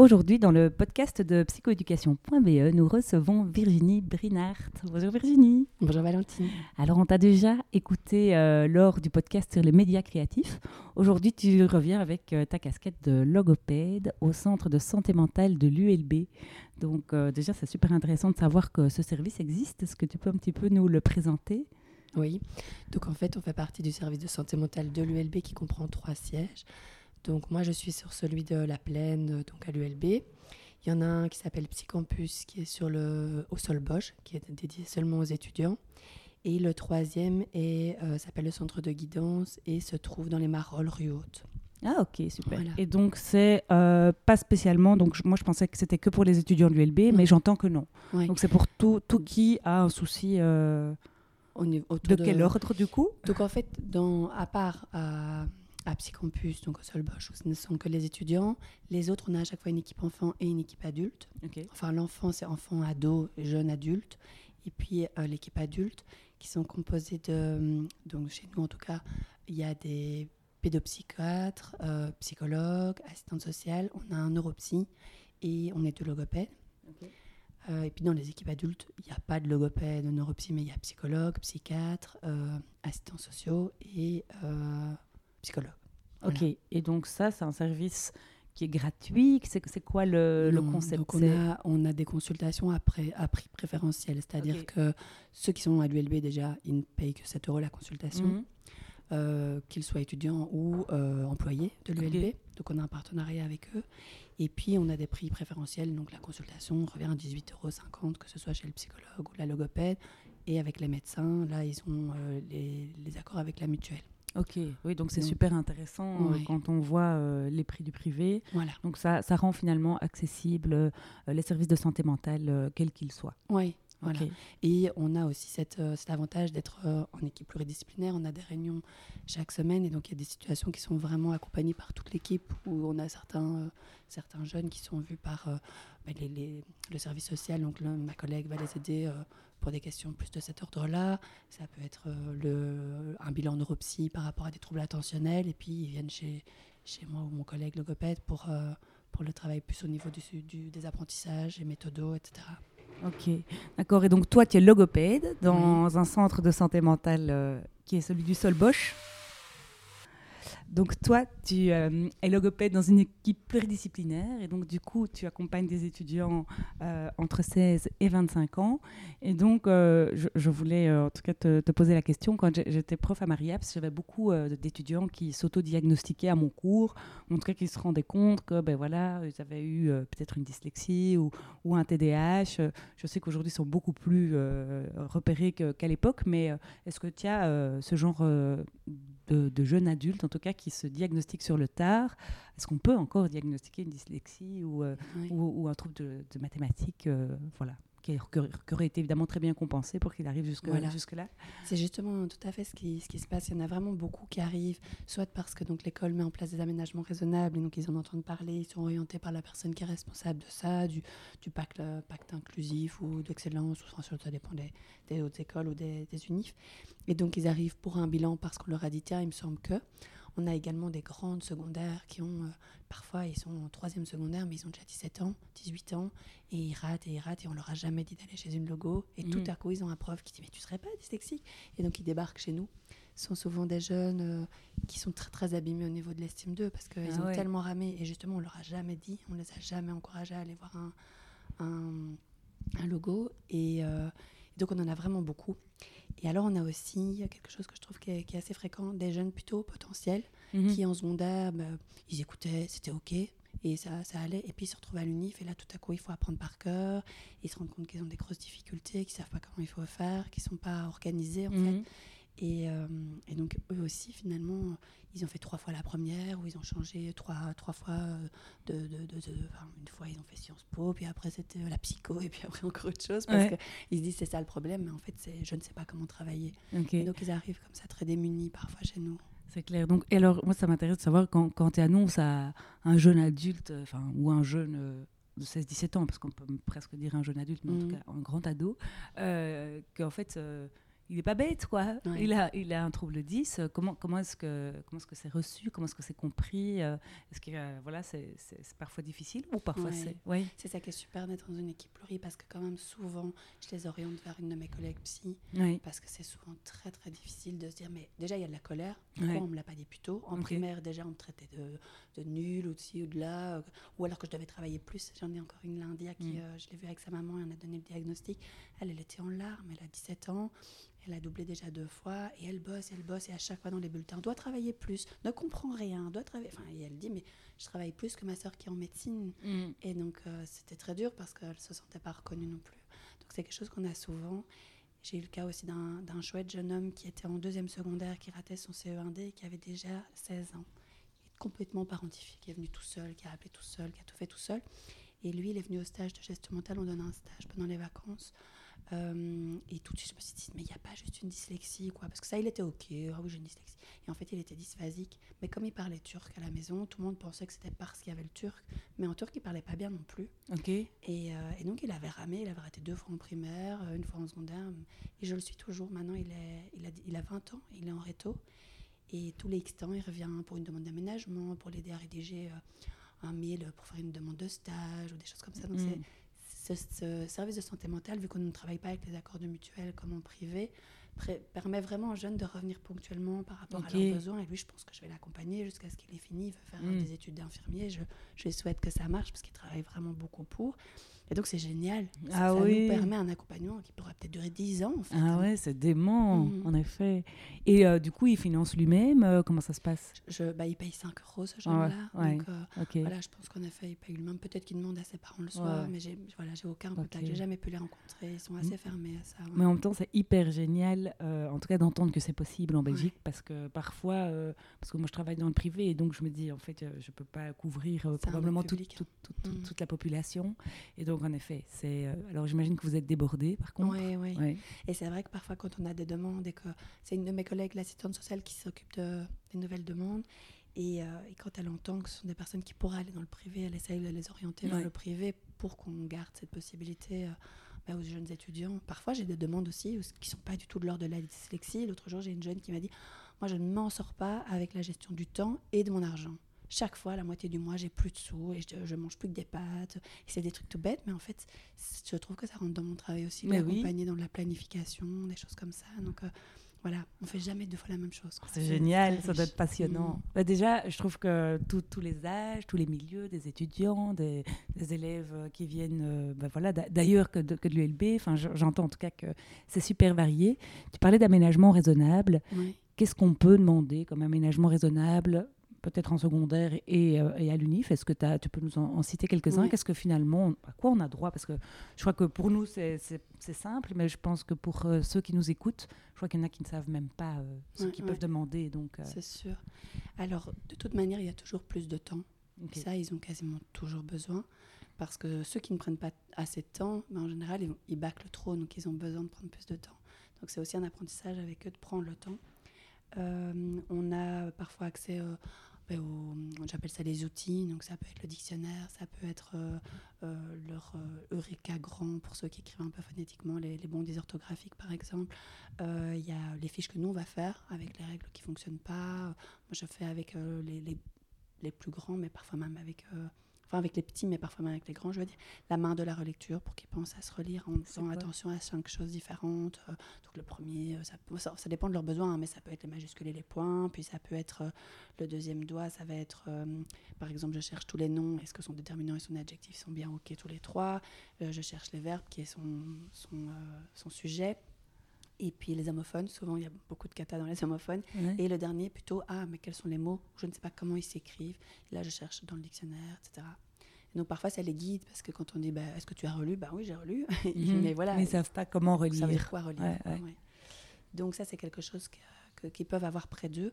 Aujourd'hui, dans le podcast de psychoéducation.be, nous recevons Virginie Brinart. Bonjour Virginie. Bonjour Valentine. Alors, on t'a déjà écouté euh, lors du podcast sur les médias créatifs. Aujourd'hui, tu reviens avec euh, ta casquette de logopède au centre de santé mentale de l'ULB. Donc, euh, déjà, c'est super intéressant de savoir que ce service existe. Est-ce que tu peux un petit peu nous le présenter? Oui. Donc, en fait, on fait partie du service de santé mentale de l'ULB qui comprend trois sièges. Donc moi, je suis sur celui de la plaine, euh, donc à l'ULB. Il y en a un qui s'appelle Psycampus, qui est sur le, au sol Bosch, qui est dédié seulement aux étudiants. Et le troisième euh, s'appelle le centre de guidance et se trouve dans les Marolles, rue Haute. Ah ok, super. Et donc c'est euh, pas spécialement, donc moi je pensais que c'était que pour les étudiants de l'ULB, mais j'entends que non. Donc c'est pour tout, tout qui a un souci... de, de, quel ordre du coup? Donc en fait, dans, à part à Psycampus, donc au Sol Bosch, où ce ne sont que les étudiants. Les autres, on a à chaque fois une équipe enfant et une équipe adulte. Enfin, l'enfant, c'est enfant, ado, jeune adulte. Et puis euh, l'équipe adulte, qui sont composées de. Donc, chez nous, en tout cas, il y a des pédopsychiatres, euh, psychologues, assistantes sociales. On a un neuropsy et on est deux logopèdes. Euh, et puis dans les équipes adultes, il n'y a pas de logopède, de neuropsy, mais il y a psychologue, psychiatre, assistants sociaux et psychologue. Ok, et donc ça, c'est un service qui est gratuit C'est quoi le, le concept donc on, a, on a des consultations à, prix préférentiel, c'est-à-dire que ceux qui sont à l'ULB déjà, ils ne payent que 7 euros la consultation, mhm. euh, qu'ils soient étudiants ou euh, employés de l'ULB. Donc on a un partenariat avec eux. Et puis on a des prix préférentiels, donc la consultation revient à 18,50 euros, que ce soit chez le psychologue ou la logopède. Et avec les médecins, là, ils ont euh, les, les accords avec la mutuelle. Ok, oui, donc c'est super intéressant euh, quand on voit euh, les prix du privé. Voilà. Donc ça, ça rend finalement accessible euh, les services de santé mentale, quels qu'ils soient. Oui, voilà. Et on a aussi cette, cet avantage d'être en équipe pluridisciplinaire. On a des réunions chaque semaine et donc il y a des situations qui sont vraiment accompagnées par toute l'équipe où on a certains, certains jeunes qui sont vus par bah, les, le service social. Donc ma collègue va les aider pour des questions plus de cet ordre-là. Ça peut être euh, le, un bilan neuropsy par rapport à des troubles attentionnels. Et puis, ils viennent chez, chez moi ou mon collègue logopède pour, euh, pour le travail plus au niveau du, du, des apprentissages et méthodos, etc. Ok, d'accord. Et donc, toi, tu es logopède dans un centre de santé mentale euh, qui est celui du Sol Bosch. Donc toi, tu euh, es logopède dans une équipe pluridisciplinaire et donc du coup, tu accompagnes des étudiants euh, entre 16 et 25 ans. Et donc, euh, je, voulais en tout cas te, poser la question. Quand j'étais prof à Mariaps, j'avais beaucoup d'étudiants qui s'auto-diagnostiquaient à mon cours, en tout cas qui se rendaient compte que ben voilà, ils avaient eu peut-être une dyslexie ou, ou un TDAH. Je sais qu'aujourd'hui, ils sont beaucoup plus repérés qu'à l'époque, mais est-ce que tu as ce genre de, jeunes adultes, en tout cas, qui se diagnostiquent sur le tard. Est-ce qu'on peut encore diagnostiquer une dyslexie ou, euh, ou, un trouble de, mathématiques euh, voilà qui, aurait été évidemment très bien compensé pour qu'il arrive jusque, jusque là. C'est justement tout à fait ce qui, ce qui se passe. Il y en a vraiment beaucoup qui arrivent, soit parce que donc l'école met en place des aménagements raisonnables et donc ils en entendent parler, ils sont orientés par la personne qui est responsable de ça, du, du pacte, pacte inclusif ou d'excellence, ou ça dépend des, des, hautes écoles ou des, des unifs. Et donc ils arrivent pour un bilan parce qu'on leur a dit tiens, il me semble que. On a également des grandes secondaires qui ont, euh, parfois, ils sont en troisième secondaire, mais ils ont déjà 17 ans, 18 ans, et ils ratent et ils ratent, et on leur a jamais dit d'aller chez une logo. Et tout mm. à coup, ils ont un prof qui dit, mais tu serais pas dyslexique? Et donc, ils débarquent chez nous. Ce sont souvent des jeunes euh, qui sont très, très abîmés au niveau de l'estime d'eux, parce qu'ils ah ont tellement ramé, et justement, on leur a jamais dit, on les a jamais encouragés à aller voir un, un, logo. Et, euh, et donc, on en a vraiment beaucoup. Et alors, on a aussi quelque chose que je trouve qui est, assez fréquent, des jeunes plutôt potentiels, mhm. qui en secondaire, bah, ils écoutaient, c'était OK, et ça, ça allait. Et puis ils se retrouvent à l'UNIF, et là, tout à coup, il faut apprendre par cœur. Ils se rendent compte qu'ils ont des grosses difficultés, qu'ils ne savent pas comment il faut faire, qu'ils ne sont pas organisés, en fait. Mhm. Et, et, donc, eux aussi, finalement, ils ont fait trois fois la première, ou ils ont changé trois, trois fois de, de, de, enfin, une fois ils ont fait Sciences Po, puis après c'était la psycho, et puis après encore autre chose, parce qu'ils se disent c'est ça le problème, mais en fait c'est je ne sais pas comment travailler. donc ils arrivent comme ça très démunis parfois chez nous. C'est clair. Donc, et alors, moi, ça m'intéresse de savoir quand, quand tu annonces à un jeune adulte, enfin, ou un jeune euh, de 16-17 ans, parce qu'on peut presque dire un jeune adulte, mais en tout mmh. cas un grand ado, euh, qu'en fait, euh, il n'est pas bête, quoi. Il, a, il a un trouble 10. Comment, comment est-ce que comment est-ce que c'est reçu? Comment est-ce que c'est compris? Euh, Est-ce que euh, voilà, c'est, parfois difficile ou parfois c'est ouais. C'est ça qui est super d'être dans une équipe pluri parce que quand même souvent, je les oriente vers une de mes collègues psy parce que c'est souvent très très difficile de se dire mais déjà il y a de la colère. Pourquoi on me l'a pas dit plus tôt? En primaire déjà on me traitait de, de nul ou de ci ou de là euh, ou alors que je devais travailler plus. J'en ai encore une lundi à qui mm. je l'ai vue avec sa maman et on a donné le diagnostic. Elle elle était en larmes. Elle a 17 ans. Elle a doublé déjà deux fois et elle bosse, elle bosse et à chaque fois dans les bulletins, doit travailler plus, ne comprend rien, doit travailler. Enfin, et elle dit mais je travaille plus que ma sœur qui est en médecine. Mm. Et donc euh, c'était très dur parce qu'elle se sentait pas reconnue non plus. Donc c'est quelque chose qu'on a souvent. J'ai eu le cas aussi d'un chouette jeune homme qui était en deuxième secondaire, qui ratait son CE1D et qui avait déjà 16 ans. Il est complètement parentifié, qui est venu tout seul, qui a appelé tout seul, qui a tout fait tout seul. Et lui, il est venu au stage de gestion mentale. On donne un stage pendant les vacances. Euh, et tout de suite, je me suis dit, mais il n'y a pas juste une dyslexie, quoi. Parce que ça, il était OK. Ah oui, j'ai une dyslexie. Et en fait, il était dysphasique. Mais comme il parlait turc à la maison, tout le monde pensait que c'était parce qu'il y avait le turc. Mais en turc, il parlait pas bien non plus. OK. Et, euh, et, donc, il avait ramé. Il avait raté deux fois en primaire, euh, une fois en secondaire. Et je le suis toujours. Maintenant, il, est, il, a, il a 20 ans. Il est en réto. Et tous les X temps, il revient pour une demande d'aménagement, pour l'aider à rédiger un mail pour faire une demande de stage ou des choses comme ça. Donc, mm. c'est ce, service de santé mentale, vu qu'on ne travaille pas avec les accords de mutuelle comme en privé, permet vraiment aux jeunes de revenir ponctuellement par rapport à leurs besoins. Et lui, je pense que je vais l'accompagner jusqu'à ce qu'il ait fini. Il veut faire mm. des études d'infirmier. Je, je souhaite que ça marche parce qu'il travaille vraiment beaucoup pour. Et donc, c'est génial. Ça, ah oui. nous permet un accompagnement qui pourra peut-être durer 10 ans. En fait, ah hein. ouais, c'est dément, mhm. en effet. Et euh, du coup, il finance lui-même euh, Comment ça se passe? Je, bah, Il paye 5 euros, ce genre-là. donc, euh, voilà, je pense qu'en effet, il paye lui-même. Peut-être qu'il demande à ses parents le soir, mais j'ai voilà, aucun contact. J'ai jamais pu les rencontrer. Ils sont assez mm. fermés à ça. Mais en même temps, c'est hyper génial, en tout cas, d'entendre que c'est possible en Belgique, parce que parfois, parce que moi, je travaille dans le privé, et donc je me dis, en fait, je peux pas couvrir probablement toute, toute, mm. toute la population. Et donc, en effet, c'est euh, alors j'imagine que vous êtes débordé par contre. Oui, oui. Et c'est vrai que parfois quand on a des demandes et que c'est une de mes collègues, l'assistante sociale, qui s'occupe de, des nouvelles demandes. Et, euh, et, quand elle entend que ce sont des personnes qui pourraient aller dans le privé, elle essaye de les orienter vers le privé pour qu'on garde cette possibilité euh, bah, aux jeunes étudiants. Parfois, j'ai des demandes aussi qui ne sont pas du tout de l'ordre de la dyslexie. L'autre jour, j'ai une jeune qui m'a dit Moi, je ne m'en sors pas avec la gestion du temps et de mon argent chaque fois, la moitié du mois, j'ai plus de sous et je, je, mange plus que des pâtes. C'est des trucs tout bêtes, mais en fait, je trouve que ça rentre dans mon travail aussi, d'accompagner dans la planification, des choses comme ça. Donc, euh, voilà, on fait jamais deux fois la même chose. C'est génial, ça doit être passionnant. Mm. Bah, déjà, je trouve que tous les âges, tous les milieux, des étudiants, des, élèves qui viennent euh, bah, voilà, d'ailleurs que de, que de l'ULB, enfin, j'entends en tout cas que c'est super varié. Tu parlais d'aménagement raisonnable. Qu'est-ce qu'on peut demander comme aménagement raisonnable peut-être en secondaire et, euh, et à l'UNIF. Est-ce que tu peux nous en, citer quelques-uns? Qu'est-ce que finalement, à quoi on a droit? Parce que je crois que pour nous, c'est simple, mais je pense que pour euh, ceux qui nous écoutent, je crois qu'il y en a qui ne savent même pas euh, ce qu'ils peuvent demander. Donc, C'est sûr. Alors, de toute manière, il y a toujours plus de temps. Ça, ils ont quasiment toujours besoin. Parce que ceux qui ne prennent pas assez de temps, ben, en général, ils, ils bâclent trop, donc ils ont besoin de prendre plus de temps. Donc c'est aussi un apprentissage avec eux de prendre le temps. on a parfois accès j'appelle ça les outils, donc ça peut être le dictionnaire, ça peut être euh, euh, leur euh, Eureka grand pour ceux qui écrivent un peu phonétiquement, les, bons orthographiques par exemple. Il y a les fiches que nous on va faire avec les règles qui ne fonctionnent pas. Moi je fais avec les, les, les, plus grands, mais parfois même avec enfin avec les petits, mais parfois même avec les grands, je veux dire, la main de la relecture pour qu'ils pensent à se relire en faisant attention à cinq choses différentes. Euh, donc le premier, euh, ça, ça, dépend de leurs besoins, hein, mais ça peut être les majuscules et les points, puis ça peut être euh, le deuxième doigt, ça va être, par exemple, je cherche tous les noms, est-ce que son déterminant et son adjectif sont bien OK tous les trois, je cherche les verbes qui est son, son, son sujet. Et puis les homophones, souvent il y a beaucoup de kata dans les homophones. Et le dernier, plutôt, ah, mais quels sont les mots? Je ne sais pas comment ils s'écrivent. Là, je cherche dans le dictionnaire, etc. Et donc parfois, ça les guide parce que quand on dit, bah, est-ce que tu as relu? Bah oui, j'ai relu. Mhm. mais voilà. Ils ne savent pas comment relire. Ils savent quoi relire. Donc ça, c'est quelque chose qu'ils peuvent avoir près d'eux.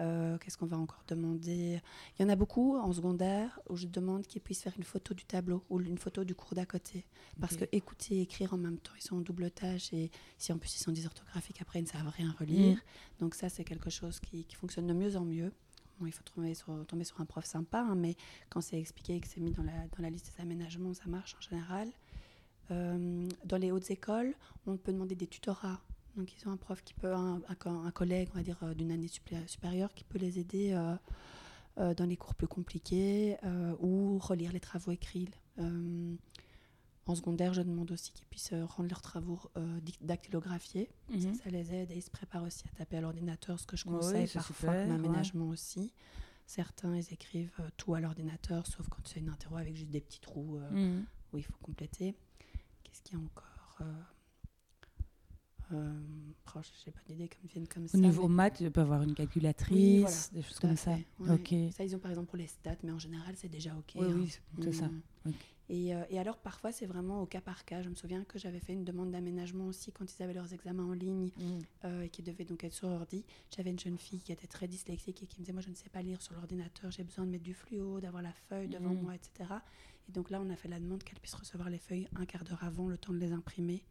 Euh, qu'est-ce qu'on va encore demander? Il y en a beaucoup en secondaire où je demande qu'ils puissent faire une photo du tableau ou une photo du cours d'à côté. Parce que écouter et écrire en même temps, ils sont en double tâche et si en plus ils sont dysorthographiques, après ils ne savent rien relire. Mm. Donc ça, c'est quelque chose qui, fonctionne de mieux en mieux. Bon, il faut tomber sur, tomber sur un prof sympa, hein, mais quand c'est expliqué et que c'est mis dans la, dans la liste des aménagements, ça marche en général. Euh, dans les hautes écoles, on peut demander des tutorats donc ils ont un prof qui peut, un, un, collègue, on va dire, euh, d'une année supérieure qui peut les aider euh, euh, dans les cours plus compliqués ou relire les travaux écrits. en secondaire, je demande aussi qu'ils puissent rendre leurs travaux dactylographiés. Mhm. ça, les aide et ils se préparent aussi à taper à l'ordinateur, ce que je conseille parfois comme aménagement aussi. Certains, ils écrivent tout à l'ordinateur, sauf quand c'est une interro avec juste des petits trous mhm. où il faut compléter. Qu'est-ce qu'il y a encore je n'ai pas d'idée comme viennent comme ça. Au niveau maths, tu peux avoir une calculatrice, des choses comme ça. Ok. Ça, ils ont par exemple pour les stats, mais en général, c'est déjà OK. Oui, oui hein. c'est ça. Mm. Et, euh, et, alors, parfois, c'est vraiment au cas par cas. Je me souviens que j'avais fait une demande d'aménagement aussi quand ils avaient leurs examens en ligne mm. euh, et qui devaient donc être sur ordi. J'avais une jeune fille qui était très dyslexique et qui me disait Moi, je ne sais pas lire sur l'ordinateur, j'ai besoin de mettre du fluo, d'avoir la feuille devant mm. moi, etc. Et donc là, on a fait la demande qu'elle puisse recevoir les feuilles un quart d'heure avant, le temps de les imprimer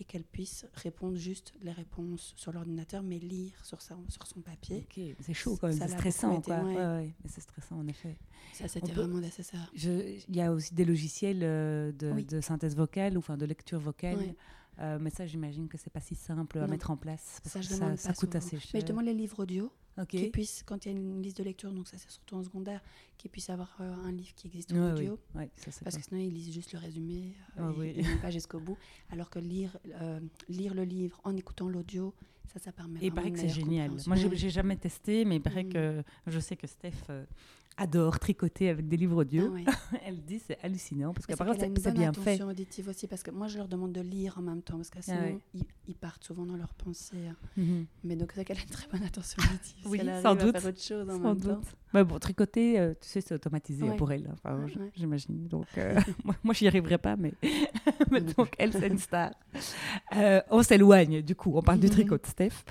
et qu'elle puisse répondre juste les réponses sur l'ordinateur, mais lire sur, sa, sur son papier. c'est chaud quand même, c'est stressant. Quoi. Ouais. c'est stressant en effet. Ça, c'était vraiment nécessaire. Il y a aussi des logiciels euh, de, de, synthèse vocale ou enfin, de lecture vocale. Euh, mais ça, j'imagine que c'est pas si simple à mettre en place. ça, ça, coûte assez cher. Mais je demande les livres audio qui puisse, quand il y a une liste de lecture, donc ça c'est surtout en secondaire, qu'ils puissent avoir euh, un livre qui existe en audio. parce que sinon ils lisent juste le résumé, euh, ah et, pas jusqu'au bout. Alors que lire, euh, lire le livre en écoutant l'audio, ça, ça permet. Et il paraît que c'est génial. Moi, j'ai jamais testé, mais il paraît mm. que je sais que Steph adore tricoter avec des livres audio. Ah elle dit c'est hallucinant parce qu'apparemment c'est bien fait. attention auditive aussi parce que moi je leur demande de lire en même temps parce que ah sinon ils, partent souvent dans leurs pensées. Hein. Mhm. Mais donc c'est qu'elle a une très bonne attention auditive. oui, sans doute. À faire autre chose en sans même doute. Temps. Mais bon, tricoter, euh, tu sais, c'est automatisé pour elle. Enfin, j'imagine. Donc euh, moi, moi j'y arriverai pas, mais, donc elle c'est une star. Euh, on s'éloigne du coup. On parle du mhm. tricot, Steph.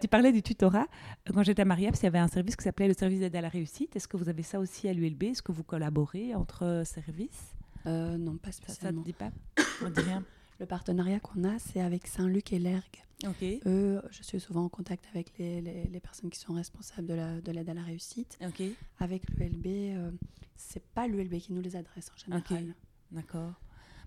tu parlais du tutorat. Quand j'étais à Marielle, il y avait un service qui s'appelait le service d'aide à la réussite. Est-ce que vous avez ça aussi à l'ULB Est-ce que vous collaborez entre services? Euh, Non, pas spécialement. Ça ne dit pas? On dit rien Le partenariat qu'on a, c'est avec Saint-Luc et l'ERG. Okay. Eux, je suis souvent en contact avec les, les, personnes qui sont responsables de l'aide à la réussite. Okay. Avec l'ULB, euh, c'est pas l'ULB qui nous les adresse en général. D'accord.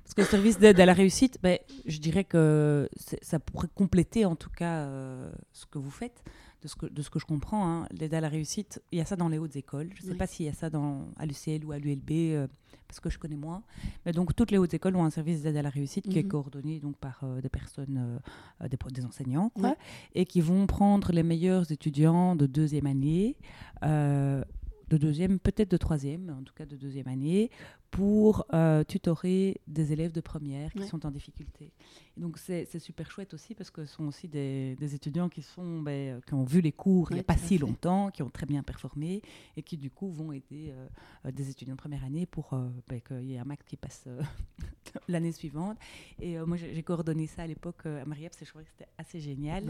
Parce que le service d'aide à la réussite, ben, je dirais que ça pourrait compléter en tout cas euh, ce que vous faites de ce que, de ce que je comprends, hein, l'aide à la réussite, il y a ça dans les hautes écoles. Je ne sais pas s'il y a ça dans, à l'UCL ou à l'ULB, euh, parce que je connais moins. Mais donc, toutes les hautes écoles ont un service d'aide à la réussite qui est mhm. coordonné donc, par euh, des personnes, euh, des, des, enseignants, et qui vont prendre les meilleurs étudiants de deuxième année de deuxième, peut-être de troisième, en tout cas de deuxième année, pour euh, tutorer des élèves de première qui sont en difficulté. donc c'est super chouette aussi parce que ce sont aussi des, étudiants qui, sont, ben, qui ont vu les cours il n'y a pas si longtemps, qui ont très bien performé et qui du coup vont aider euh, des étudiants de première année pour euh, ben, qu'il y ait un max qui passe l'année suivante. Et moi j'ai coordonné ça à l'époque à je trouvais que c'était assez génial.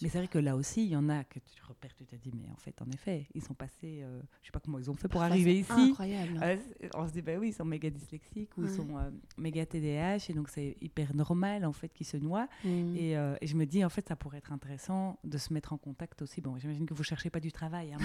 mais c'est vrai que là aussi, il y en a que tu repères, tu t'es dit, mais en fait, en effet, ils sont passés, je ne sais pas comment ils ont fait pour arriver ici. Incroyable. on se dit, ben oui, méga dyslexiques ou ils sont euh, méga TDAH et donc c'est hyper normal en fait qu'ils se noient. Mm. Euh, et, je me dis en fait ça pourrait être intéressant de se mettre en contact aussi. Bon, j'imagine que vous cherchez pas du travail, hein,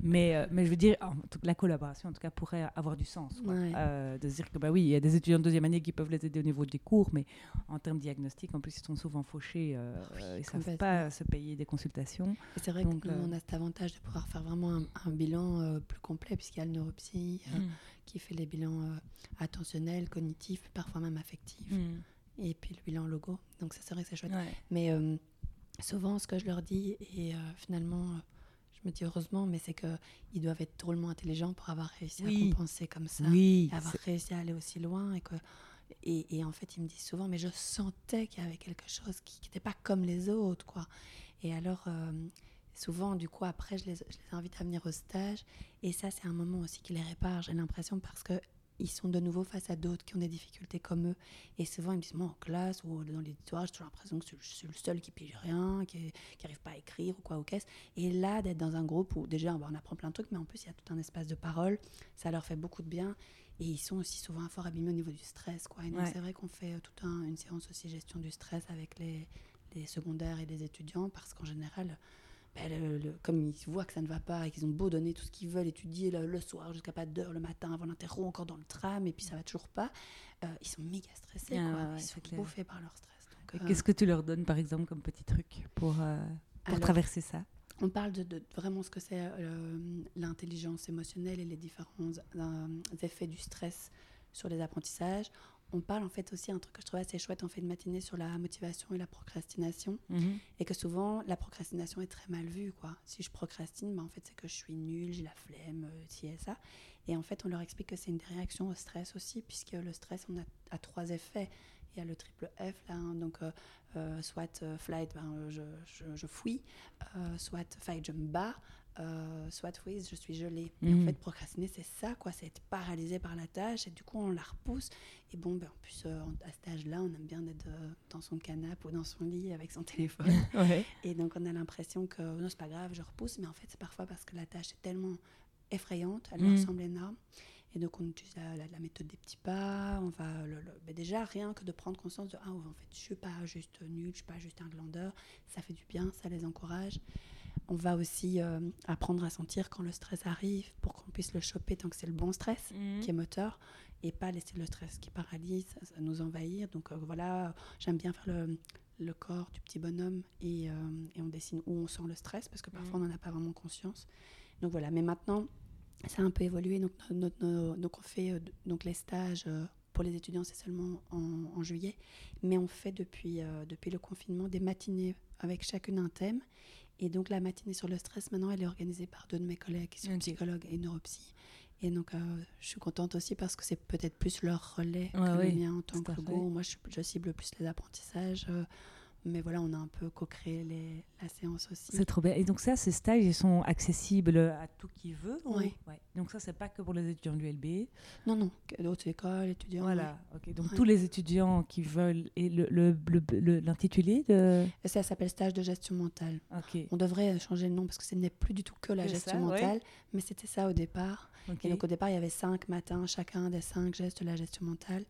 mais, euh, mais, je veux dire toute la collaboration en tout cas pourrait avoir du sens. de se dire que bah oui, il y a des étudiants de deuxième année qui peuvent les aider au niveau des cours, mais en termes diagnostiques, en plus ils sont souvent fauchés, ils ils savent pas se payer des consultations. C'est vrai qu'on a cet avantage de pouvoir faire vraiment un, bilan plus complet puisqu'il y a le neuropsy. Mm qui fait les bilans euh, attentionnels, cognitifs, parfois même affectifs. Hmm. Et puis le bilan logo. Donc ça, c'est vrai que c'est chouette. Mais euh, souvent, ce que je leur dis, et euh, finalement, je me dis heureusement, mais c'est qu'ils doivent être drôlement intelligents pour avoir réussi à compenser comme ça. Oui, et avoir réussi à aller aussi loin. Et, que, et, et, en fait, ils me disent souvent, mais je sentais qu'il y avait quelque chose qui n'était pas comme les autres. quoi. Et alors, souvent, du coup, après, je les, je les, invite à venir au stage. Et ça, c'est un moment aussi qui les répare, j'ai l'impression, parce que ils sont de nouveau face à d'autres qui ont des difficultés comme eux. Et souvent, ils me disent, moi, en classe ou dans l'éditoire, j'ai l'impression que je suis le seul qui pige rien, qui n'arrive pas à écrire ou quoi, ou qu'est-ce. Et là, d'être dans un groupe où déjà, on apprend plein de trucs, mais en plus, il y a tout un espace de parole, ça leur fait beaucoup de bien. Et ils sont aussi souvent fort abîmés au niveau du stress. Quoi. Et donc, c'est vrai qu'on fait euh, toute un, une séance aussi gestion du stress avec les, les secondaires et les étudiants, parce qu'en général, ben, comme ils voient que ça ne va pas et qu'ils ont beau donner tout ce qu'ils veulent, étudier le, soir jusqu'à pas d'heure, le matin avant l'interro, encore dans le tram, et puis ça va toujours pas, euh, ils sont méga stressés. Ah ils sont bouffés par leur stress. Euh, qu'est-ce que tu leur donnes, par exemple, comme petit truc pour, euh, pour traverser ça? on parle de, vraiment ce que c'est l'intelligence émotionnelle et les différents effets du stress sur les apprentissages on parle en fait aussi un truc que je trouve assez chouette en fait de matinée sur la motivation et la procrastination. Mhm. et que souvent la procrastination est très mal vue quoi. Si je procrastine bah, en fait c'est que je suis nulle j'ai la flemme euh, ci et ça. Et en fait on leur explique que c'est une réaction au stress aussi puisque le stress on a, trois effets. Il y a le triple F là hein, donc euh, euh, soit flight ben, je, je, fouille soit fight je me bats euh, soit oui, je suis gelée. Et en mhm. fait, procrastiner, c'est ça, quoi. C'est être paralysé par la tâche et du coup, on la repousse. Et bon, ben, en plus, euh, à cet âge-là, on aime bien être euh, dans son canapé ou dans son lit avec son téléphone. Et donc, on a l'impression que non, c'est pas grave, je repousse. Mais en fait, c'est parfois parce que la tâche est tellement effrayante, elle mhm. semble énorme. Et donc, on utilise la, méthode des petits pas. On va le, ben, déjà, rien que de prendre conscience de Ah, en fait, je suis pas juste nulle, je suis pas juste un glandeur. Ça fait du bien, ça les encourage. On va aussi euh, apprendre à sentir quand le stress arrive pour qu'on puisse le choper tant que c'est le bon stress mhm. qui est moteur et pas laisser le stress qui paralyse nous envahir. Donc euh, voilà, j'aime bien faire le, le, corps du petit bonhomme et, euh, et, on dessine où on sent le stress parce que parfois mhm. on n'en a pas vraiment conscience. Donc voilà, mais maintenant ça a un peu évolué. Donc, donc on fait donc les stages pour les étudiants, c'est seulement en, en, juillet, mais on fait depuis, depuis le confinement des matinées avec chacune un thème et donc la matinée sur le stress, maintenant, elle est organisée par deux de mes collègues qui sont psychologues et neuropsy. Et donc, euh, je suis contente aussi parce que c'est peut-être plus leur relais que le mien en tant que go. Moi, je, je, cible plus les apprentissages. Euh, mais voilà, on a un peu co-créé la séance aussi. C'est trop bien. Et donc ça, ces stages, ils sont accessibles à tout qui veut Oui. Ouais. Donc ça, c'est pas que pour les étudiants du LB Non, non, d'autres écoles, étudiants. Voilà, ok. Donc tous les étudiants qui veulent... Et l'intitulé le, de... Ça s'appelle stage de gestion mentale. Ok. On devrait changer le nom parce que ce n'est plus du tout que la gestion mentale, mais c'était ça au départ. Et donc au départ, il y avait cinq matins, chacun des cinq gestes de la gestion mentale.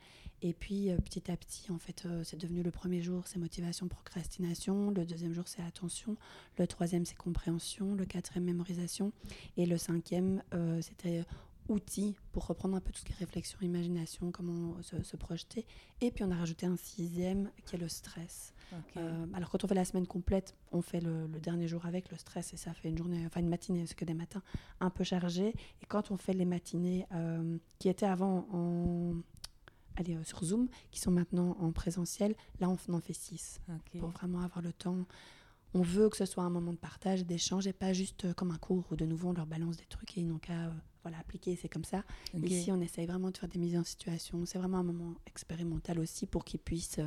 Et puis euh, petit à petit, en fait, euh, c'est devenu le premier jour, c'est motivation, procrastination. Le deuxième jour, c'est attention. Le troisième, c'est compréhension. Le quatrième, mémorisation. Et le cinquième, euh, c'était outils pour reprendre un peu tout ce qui est réflexion, imagination, comment se, projeter. Et puis on a rajouté un sixième qui est le stress. alors quand on fait la semaine complète, on fait le, dernier jour avec le stress et ça fait une journée, enfin une matinée, c'est que des matins un peu chargés. Et quand on fait les matinées qui étaient avant en aller euh, sur Zoom, qui sont maintenant en présentiel. Là, on en fait six pour vraiment avoir le temps. On veut que ce soit un moment de partage, d'échange et pas juste euh, comme un cours où de nouveau on leur balance des trucs et ils n'ont qu'à euh, voilà, appliquer, c'est comme ça. Ici, on essaye vraiment de faire des mises en situation. C'est vraiment un moment expérimental aussi pour qu'ils puissent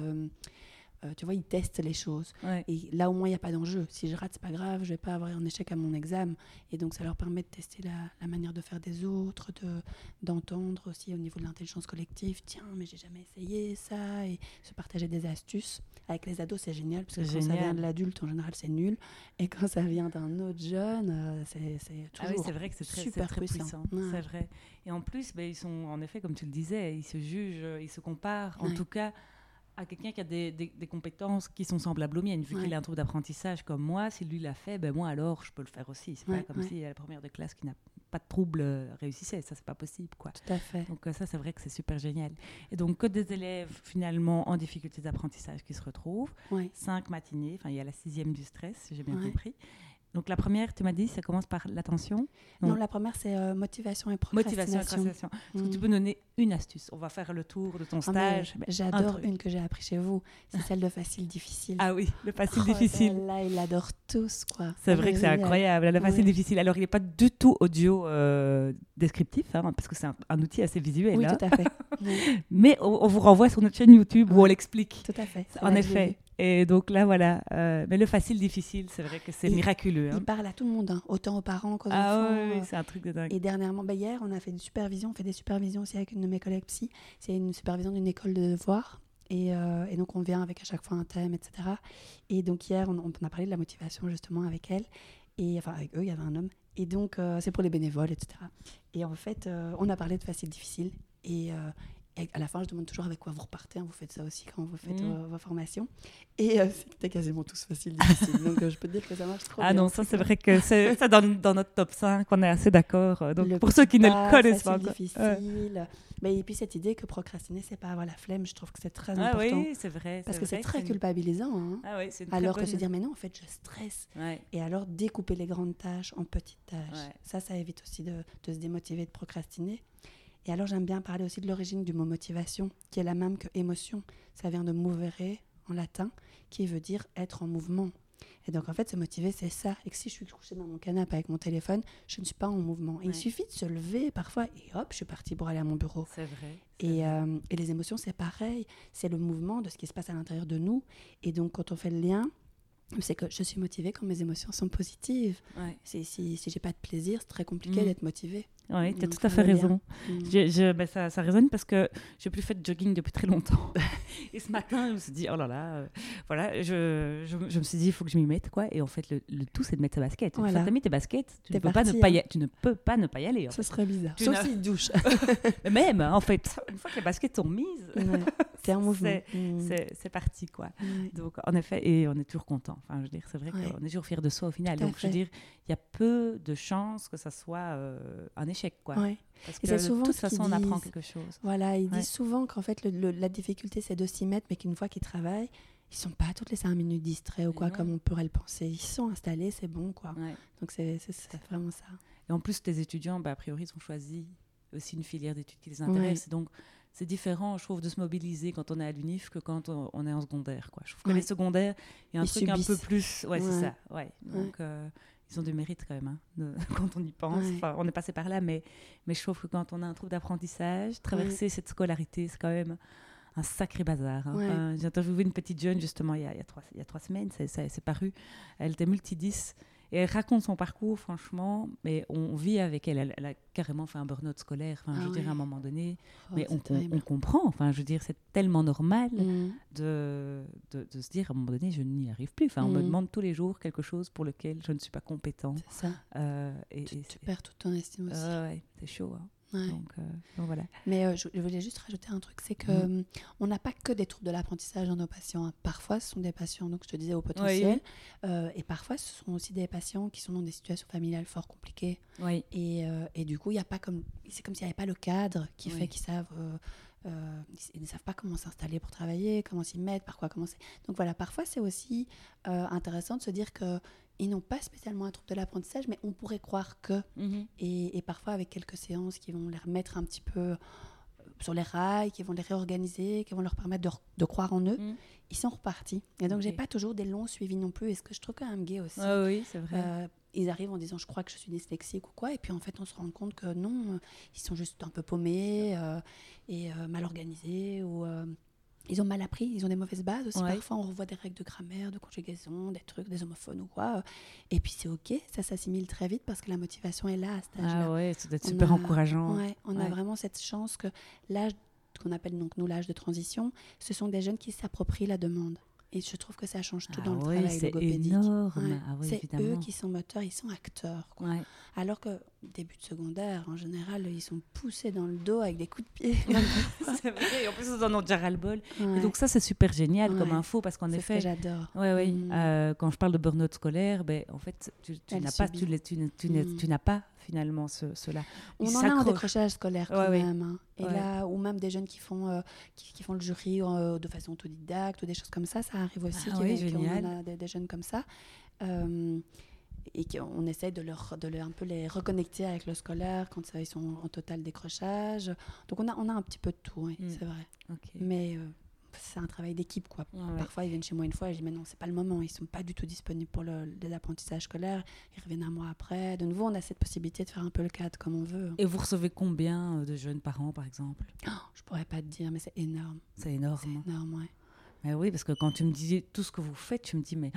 euh, tu vois, ils testent les choses. Et là, au moins, il n'y a pas d'enjeu. Si je rate, c'est pas grave, je vais pas avoir un échec à mon examen. Et donc, ça leur permet de tester la, manière de faire des autres, de, d'entendre aussi au niveau de l'intelligence collective. Tiens, mais j'ai jamais essayé ça. Et se partager des astuces. Avec les ados, c'est génial, parce que quand ça vient de l'adulte, en général, c'est nul. Et quand ça vient d'un autre jeune, euh, c'est, toujours ah oui, c'est vrai que c'est très, super puissant. C'est vrai. Et en plus, ben, ils sont, en effet, comme tu le disais, ils se jugent, ils se comparent. En tout cas, à quelqu'un qui a des, des, compétences qui sont semblables aux miennes. Vu qu'il a un trouble d'apprentissage comme moi, si lui l'a fait, ben moi alors je peux le faire aussi. C'est pas comme si la première de classe qui n'a pas de trouble euh, réussissait. Ça, c'est pas possible. Quoi. Tout à fait. Donc, euh, ça, c'est vrai que c'est super génial. Et donc, que des élèves finalement en difficulté d'apprentissage qui se retrouvent. Cinq matinées. Enfin, il y a la sixième du stress, si j'ai bien compris. Donc la première, tu m'as dit, ça commence par l'attention. Non, la première, c'est euh, motivation et procrastination. Motivation et procrastination. Est-ce que tu mm. peux donner une astuce On va faire le tour de ton ah, stage. J'adore une que j'ai appris chez vous. C'est celle de facile difficile. Ah oui, le facile oh, difficile. Là, ils l'adorent tous, quoi. C'est vrai que c'est incroyable. Le facile difficile. Alors, il n'est pas du tout audio euh, descriptif, hein, parce que c'est un, outil assez visuel. Oui, hein. tout à fait. Mais on, vous renvoie sur notre chaîne YouTube où on l'explique. Tout à fait. En effet. Et donc là, voilà. Euh, mais le facile, difficile, c'est vrai que c'est miraculeux. hein. Il parle à tout le monde, hein, autant aux parents qu'aux Ah enfants. oui, oui, euh, c'est un truc de dingue. Et dernièrement, bah, hier, on a fait une supervision. On fait des supervisions aussi avec une de mes collègues psy. C'est une supervision d'une école de devoirs. Et, euh, et donc, on vient avec à chaque fois un thème, etc. Et donc, hier, on, on a parlé de la motivation justement avec elle. Et enfin, avec eux, il y avait un homme. Et donc, euh, c'est pour les bénévoles, etc. Et en fait, on a parlé de facile, difficile. Et, et à la fin, je demande toujours avec quoi vous repartez. hein. Vous faites ça aussi quand vous faites Mhm. vos, vos formations. Et euh, c'était quasiment tous facile, difficile. donc, euh, je peux te dire que ça marche trop Ah bien. non, ça c'est vrai que c'est ça dans, dans notre top 5, on est assez d'accord. euh, Donc Le pour ceux qui ne pas, le connaissent pas facile, encore. difficile. Mais et puis cette idée que procrastiner, c'est pas avoir la flemme, je trouve que c'est très Ah important. oui, c'est vrai. parce que c'est très culpabilisant. hein. Ah oui, Alors que se dire, mais non, en fait, je stresse. Ouais. Et alors, découper les grandes tâches en petites tâches. Ouais. Ça, ça évite aussi de, de se démotiver, de procrastiner. Et alors, j'aime bien parler aussi de l'origine du mot motivation, qui est la même que émotion. Ça vient de movere en latin, qui veut dire être en mouvement. Et donc, en fait, se motiver, c'est ça. Et que si je suis couchée dans mon canapé avec mon téléphone, je ne suis pas en mouvement. Et Ouais. il suffit de se lever parfois, et hop, je suis partie pour aller à mon bureau. C'est vrai. c'est Et, vrai. euh, et les émotions, c'est pareil. C'est le mouvement de ce qui se passe à l'intérieur de nous. Et donc, quand on fait le lien, c'est que je suis motivée quand mes émotions sont positives. Ouais. Si, si, si j'ai pas de plaisir, c'est très compliqué Mm. d'être motivée. Ouais, tu as tout à fait raison. Mm. Je, je- ben, ça, ça résonne parce que j'ai plus fait de jogging depuis très longtemps. et ce matin, je me suis dit, oh là là, euh, voilà, je, me suis dit, il faut que je m'y mette, quoi. Et en fait, le, le tout, c'est de mettre sa basket. Une Voilà. fois que mis tes baskets, tu ne, peux pas ne pas hein. y, tu ne peux pas ne pas y aller. Ce fait. serait bizarre. Tu Sauf n'as- s'il douche. Mais même, hein, en fait, une fois que les baskets sont mises, Ouais. T'es en mouvement. C'est- Mm. c'est c'est parti, quoi. Donc, en effet, et on est toujours content. Enfin, je veux dire, c'est vrai Ouais. qu'on est toujours fier de soi au final. Tout Donc, je veux dire, il y a peu de chances que ça soit euh, un échec, quoi. Ouais. Parce Et que c'est de souvent toute façon, on apprend disent. quelque chose. Voilà, ils Ouais. disent souvent qu'en fait, le- le- la difficulté, c'est de s'y mettre, mais qu'une fois qu'ils travaillent, ils sont pas toutes les cinq minutes distraits ou quoi, non. comme on pourrait le penser. Ils sont installés, c'est bon, quoi. Ouais. Donc, c'est vraiment ça. Et en plus, tes étudiants, bah, a priori, ils ont choisi aussi une filière d'études qui les intéresse. Donc, c'est différent, je trouve, de se mobiliser quand on est à l'UNIF que quand on, on est en secondaire. Quoi. Je trouve que Ouais. les secondaires, il y a un Ils truc un peu plus. Ouais, c'est ça. Ouais. Donc, euh, ils ont du mérite quand même, hein, de- quand on y pense. Ouais. Enfin, on est passé par là, mais, mais je trouve que quand on a un trouble d'apprentissage, traverser cette scolarité, c'est quand même un sacré bazar. hein. Ouais. Enfin, J'ai interviewé une petite jeune, justement, il y a, il y a trois, il y a trois semaines, c'est paru. Elle était multidis. Et elle raconte son parcours, franchement, mais on vit avec elle. Elle, elle a carrément fait un burn-out scolaire, enfin, Ah je veux dire, ouais. à un moment donné. Oh, mais on, comprend, enfin, je veux dire, c'est tellement normal Mm. de, de, de se dire, à un moment donné, je n'y arrive plus. Enfin, on me Mhm. demande tous les jours quelque chose pour lequel je ne suis pas compétent. C'est ça. Euh, et, Tu, et tu c'est- perds toute ton estime aussi. Ah ouais, c'est chaud. hein. Ouais. Donc, euh, donc voilà. Mais euh, je, je voulais juste rajouter un truc, c'est que Mhm. euh, on n'a pas que des troubles de l'apprentissage dans nos patients. hein. Parfois, ce sont des patients, donc je te disais, au potentiel, euh, et parfois, ce sont aussi des patients qui sont dans des situations familiales fort compliquées. Oui. Et, et du coup, il y a pas comme, c'est comme s'il n'y avait pas le cadre qui Oui. fait qu'ils savent, euh, ils ne savent pas comment s'installer pour travailler, comment s'y mettre, par quoi commencer. Donc voilà, parfois c'est aussi euh, intéressant de se dire que ils n'ont pas spécialement un trouble de l'apprentissage, mais on pourrait croire que. Mhm. Et, et parfois avec quelques séances qui vont les remettre un petit peu euh, sur les rails, qui vont les réorganiser, qui vont leur permettre de, re- de croire en eux, Mhm. ils sont repartis. Et donc j'ai Ok. pas toujours des longs suivis non plus. Et ce que je trouve quand même gay aussi. Ah oui, c'est vrai. Euh, ils arrivent en disant je crois que je suis dyslexique ou quoi, et puis en fait on se rend compte que non, ils sont juste un peu paumés euh, et euh, mal organisés ou ils ont mal appris, ils ont des mauvaises bases aussi. Ouais. Parfois on revoit des règles de grammaire, de conjugaison, des trucs, des homophones ou quoi, et puis c'est ok, ça s'assimile très vite parce que la motivation est là à cet âge-là. ah ouais, ça doit être On super a- encourageant. Ouais, on a vraiment cette chance que l'âge qu'on appelle donc nous l'âge de transition, ce sont des jeunes qui s'approprient la demande. Et je trouve que ça change tout Ah dans le ouais, travail c'est logopédique. Ouais. Ah ouais, c'est eux qui sont moteurs, ils sont acteurs. quoi. Ouais. Alors que début de secondaire, en général, ils sont poussés dans le dos avec des coups de pied. c'est vrai, et en plus, ils en ont déjà ras-le-bol. Et Ouais. donc, ça, c'est super génial comme Ouais. info parce qu'en ce effet, que j'adore. Ouais, oui. Mm. Euh, quand je parle de burn-out scolaire, ben, en fait, tu, n'as pas, tu, tu Mm. tu n'as pas finalement ce, cela. On en a un s'accrochent. décrochage scolaire quand Ouais, ouais. même. hein. Et Ouais. là, même des jeunes qui font, euh, qui, qui font le jury euh, de façon autodidacte ou des choses comme ça, ça arrive aussi. Ah oui, qu'on a des, des jeunes comme ça. Euh, et qu'on essaye de leur, de leur- un peu les reconnecter avec le scolaire quand ça, ils sont en total décrochage. Donc on a, on a un petit peu de tout, oui, Mm. c'est vrai. Mais euh, c'est un travail d'équipe, quoi. Ouais, ouais. Parfois, ils viennent chez moi une fois et je dis, mais non, c'est pas le moment. Ils sont pas du tout disponibles pour le, les apprentissages scolaires. Ils reviennent un mois après. De nouveau, on a cette possibilité de faire un peu le cadre comme on veut. Et vous recevez combien euh, de jeunes parents, par exemple? Oh, je pourrais pas te dire, mais c'est énorme. C'est C'est énorme. énorme, ouais. Eh oui, parce que quand tu me disais tout ce que vous faites, tu me dis, mais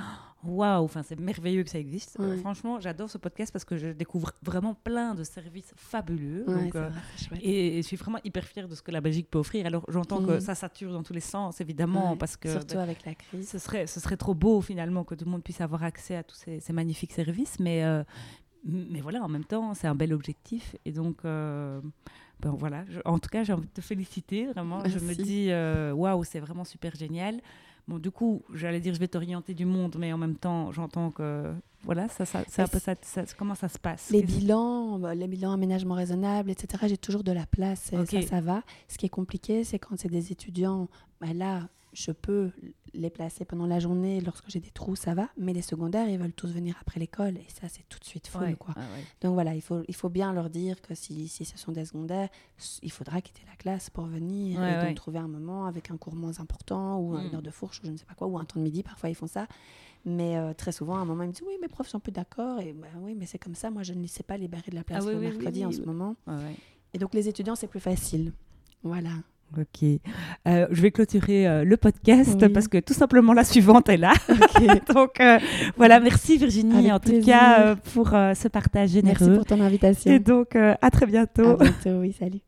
waouh, enfin, c'est merveilleux que ça existe. Ouais. franchement, j'adore ce podcast parce que je découvre vraiment plein de services fabuleux. Ouais, donc, c'est euh, vrai, et, et je suis vraiment hyper fière de ce que la Belgique peut offrir. Alors, j'entends que Mhm. ça sature dans tous les sens, évidemment, Ouais, parce que Surtout ben, avec la crise. ce, serait, ce serait trop beau, finalement, que tout le monde puisse avoir accès à tous ces, ces magnifiques services. Mais, euh, mais voilà, en même temps, c'est un bel objectif. Et donc, euh, ben voilà, je- en tout cas, j'ai envie de te féliciter, vraiment. Je me dis, euh, waouh, c'est vraiment super génial. Bon, du coup, j'allais dire, je vais t'orienter du monde, mais en même temps, j'entends que, voilà, ça, ça, ça, ça- comment ça se passe? Les bilans, bah, les bilans aménagement raisonnable, etc., j'ai toujours de la place. Ok. Ça, ça va. Ce qui est compliqué, c'est quand c'est des étudiants, bah, là, je peux les placer pendant la journée lorsque j'ai des trous, ça va. Mais les secondaires, ils veulent tous venir après l'école et ça, c'est tout de suite. Ouais, Quoi. ouais. Donc voilà, il faut, il faut bien leur dire que si, si ce sont des secondaires, il faudra quitter la classe pour venir Ouais, et donc trouver un moment avec un cours moins important ou Mm. une heure de fourche ou je ne sais pas quoi, ou un temps de midi, parfois ils font ça. Mais euh, très souvent, à un moment, ils me disent Oui, mes profs sont plus d'accord. Et bah, oui, mais c'est comme ça. Moi, je ne sais pas libérer de la place Ah oui, le oui, mercredi oui, en ce moment. Et donc, les étudiants, c'est plus facile. Voilà. Ok. Euh, je vais clôturer euh, le podcast Oui. parce que tout simplement la suivante est là. Donc euh, voilà, merci Virginie Avec en tout cas euh, pour euh, ce partage Merci généreux. pour ton invitation. Et donc euh, à très bientôt. À bientôt, oui, salut.